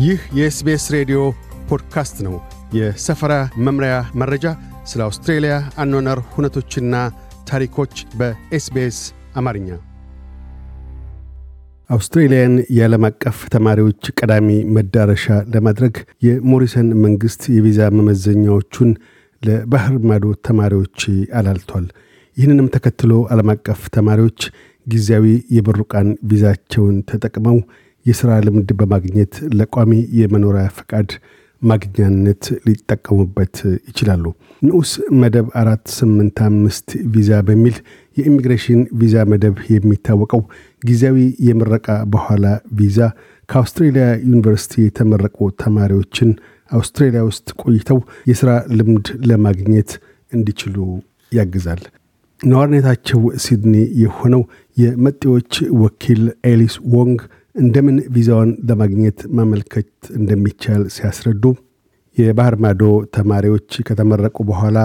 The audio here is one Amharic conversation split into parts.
ይህ የኤስቤስ ሬዲዮ ፖድካስት ነው። የሰፈራ መምሪያ መረጃ፣ ስለ አውስትሬልያ አኗነር ሁነቶችና ታሪኮች በኤስቤስ አማርኛ። አውስትሬልያን የዓለም አቀፍ ተማሪዎች ቀዳሚ መዳረሻ ለማድረግ የሞሪሰን መንግሥት የቪዛ መመዘኛዎቹን ለባህር ማዶ ተማሪዎች አላልቷል። ይህንንም ተከትሎ ዓለም አቀፍ ተማሪዎች ጊዜያዊ የምሩቃን ቪዛቸውን ተጠቅመው የሥራ ልምድ በማግኘት ለቋሚ የመኖሪያ ፈቃድ ማግኛነት ሊጠቀሙበት ይችላሉ። ንዑስ መደብ አራት ስምንት አምስት ቪዛ በሚል የኢሚግሬሽን ቪዛ መደብ የሚታወቀው ጊዜያዊ የምረቃ በኋላ ቪዛ ከአውስትሬልያ ዩኒቨርሲቲ የተመረቁ ተማሪዎችን አውስትሬልያ ውስጥ ቆይተው የሥራ ልምድ ለማግኘት እንዲችሉ ያግዛል። ነዋሪነታቸው ሲድኒ የሆነው የመጤዎች ወኪል ኤሊስ ዎንግ እንደምን ቪዛውን ለማግኘት ማመልከት እንደሚቻል ሲያስረዱ የባህር ማዶ ተማሪዎች ከተመረቁ በኋላ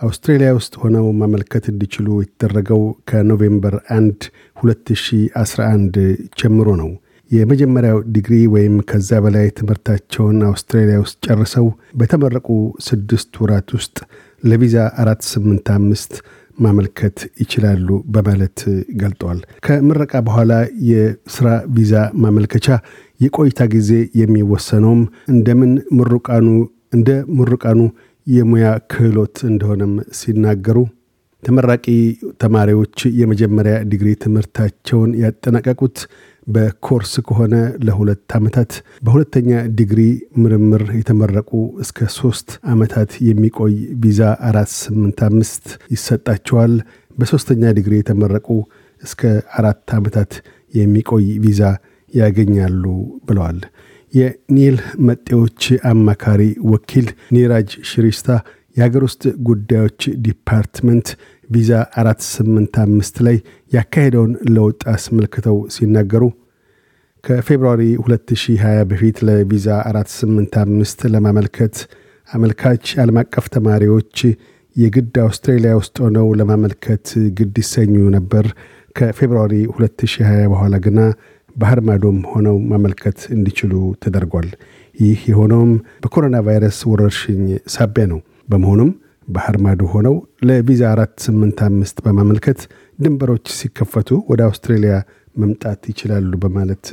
አውስትሬልያ ውስጥ ሆነው ማመልከት እንዲችሉ የተደረገው ከ November 1 2011 ጀምሮ ነው። የመጀመሪያው ዲግሪ ወይም ከዛ በላይ ትምህርታቸውን አውስትራሊያ ውስጥ ጨርሰው በተመረቁ ስድስት ወራት ውስጥ ለቪዛ 485 ማመልከት ይችላሉ በማለት ገልጠዋል። ከምረቃ በኋላ የስራ ቪዛ ማመልከቻ የቆይታ ጊዜ የሚወሰነውም እንደምን ምሩቃኑ እንደ ምሩቃኑ የሙያ ክህሎት እንደሆነም ሲናገሩ ተመራቂ ተማሪዎች የመጀመሪያ ዲግሪ ትምህርታቸውን ያጠናቀቁት በኮርስ ከሆነ ለሁለት ዓመታት፣ በሁለተኛ ዲግሪ ምርምር የተመረቁ እስከ ሶስት ዓመታት የሚቆይ ቪዛ አራት ስምንት አምስት ይሰጣቸዋል። በሦስተኛ ዲግሪ የተመረቁ እስከ አራት ዓመታት የሚቆይ ቪዛ ያገኛሉ ብለዋል። የኒል መጤዎች አማካሪ ወኪል ኒራጅ ሽሪስታ የሀገር ውስጥ ጉዳዮች ዲፓርትመንት ቪዛ አራት ስምንት አምስት ላይ ያካሄደውን ለውጥ አስመልክተው ሲናገሩ ከፌብርዋሪ 2020 በፊት ለቪዛ 485 ለማመልከት አመልካች ዓለም አቀፍ ተማሪዎች የግድ አውስትራሊያ ውስጥ ሆነው ለማመልከት ግድ ይሰኙ ነበር። ከፌብርዋሪ 2020 በኋላ ግና ባህር ማዶም ሆነው ማመልከት እንዲችሉ ተደርጓል። ይህ የሆነውም በኮሮና ቫይረስ ወረርሽኝ ሳቢያ ነው። በመሆኑም ባህር ማዶ ሆነው ለቪዛ 485 በማመልከት ድንበሮች ሲከፈቱ ወደ አውስትሬሊያ መምጣት ይችላሉ በማለት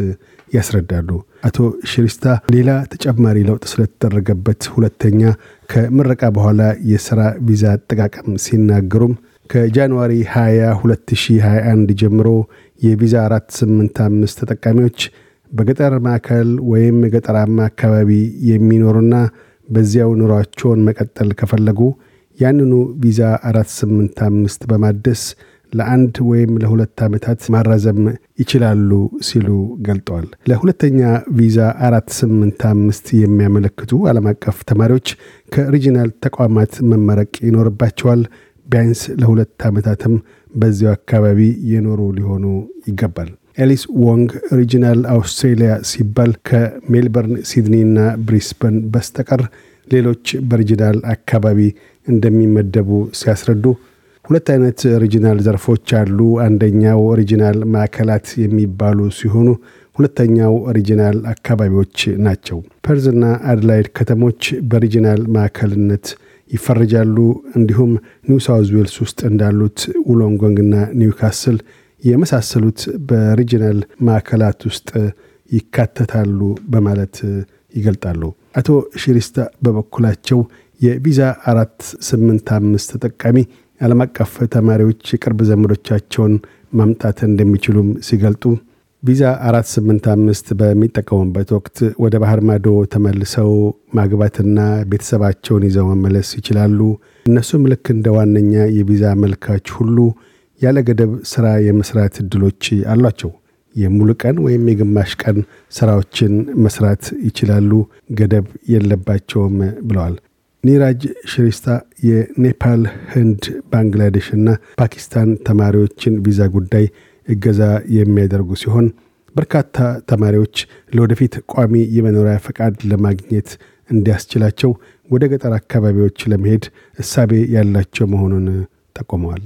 ያስረዳሉ። አቶ ሽሪስታ ሌላ ተጨማሪ ለውጥ ስለተደረገበት ሁለተኛ ከምረቃ በኋላ የሥራ ቪዛ አጠቃቀም ሲናገሩም ከጃንዋሪ 20 2021 ጀምሮ የቪዛ 485 ተጠቃሚዎች በገጠር ማዕከል ወይም ገጠራማ አካባቢ የሚኖሩና በዚያው ኑሯቸውን መቀጠል ከፈለጉ ያንኑ ቪዛ 485 በማደስ ለአንድ ወይም ለሁለት ዓመታት ማራዘም ይችላሉ ሲሉ ገልጠዋል። ለሁለተኛ ቪዛ አራት ስምንት አምስት የሚያመለክቱ ዓለም አቀፍ ተማሪዎች ከሪጂናል ተቋማት መመረቅ ይኖርባቸዋል። ቢያንስ ለሁለት ዓመታትም በዚያው አካባቢ የኖሩ ሊሆኑ ይገባል። ኤሊስ ዎንግ regional አውስትሬሊያ ሲባል ከሜልበርን፣ ሲድኒ እና ብሪስበን በስተቀር ሌሎች በ regional አካባቢ እንደሚመደቡ ሲያስረዱ ሁለት አይነት regional ዘርፎች አሉ። አንደኛው regional ማዕከላት የሚባሉ ሲሆኑ ሁለተኛው regional አካባቢዎች ናቸው። ፐርዝና አድላይድ ከተሞች በ regional ማዕከልነት ይፈረጃሉ። እንዲሁም ኒው ሳውዝ ዌልስ ውስጥ እንዳሉት ውሎንጎንግና ኒውካስል የመሳሰሉት በሪጂናል ማዕከላት ውስጥ ይካተታሉ በማለት ይገልጣሉ። አቶ ሽሪስታ በበኩላቸው የቪዛ አራት ስምንት አምስት ተጠቃሚ ዓለም አቀፍ ተማሪዎች የቅርብ ዘመዶቻቸውን ማምጣት እንደሚችሉም ሲገልጡ ቪዛ አራት ስምንት አምስት በሚጠቀሙበት ወቅት ወደ ባህር ማዶ ተመልሰው ማግባትና ቤተሰባቸውን ይዘው መመለስ ይችላሉ። እነሱም ልክ እንደ ዋነኛ የቪዛ አመልካች ሁሉ ያለ ገደብ ሥራ የመስራት እድሎች አሏቸው። የሙሉ ቀን ወይም የግማሽ ቀን ሥራዎችን መስራት ይችላሉ። ገደብ የለባቸውም ብለዋል። ኒራጅ ሽሪስታ የኔፓል፣ ህንድ፣ ባንግላዴሽ እና ፓኪስታን ተማሪዎችን ቪዛ ጉዳይ እገዛ የሚያደርጉ ሲሆን በርካታ ተማሪዎች ለወደፊት ቋሚ የመኖሪያ ፈቃድ ለማግኘት እንዲያስችላቸው ወደ ገጠር አካባቢዎች ለመሄድ እሳቤ ያላቸው መሆኑን ጠቁመዋል።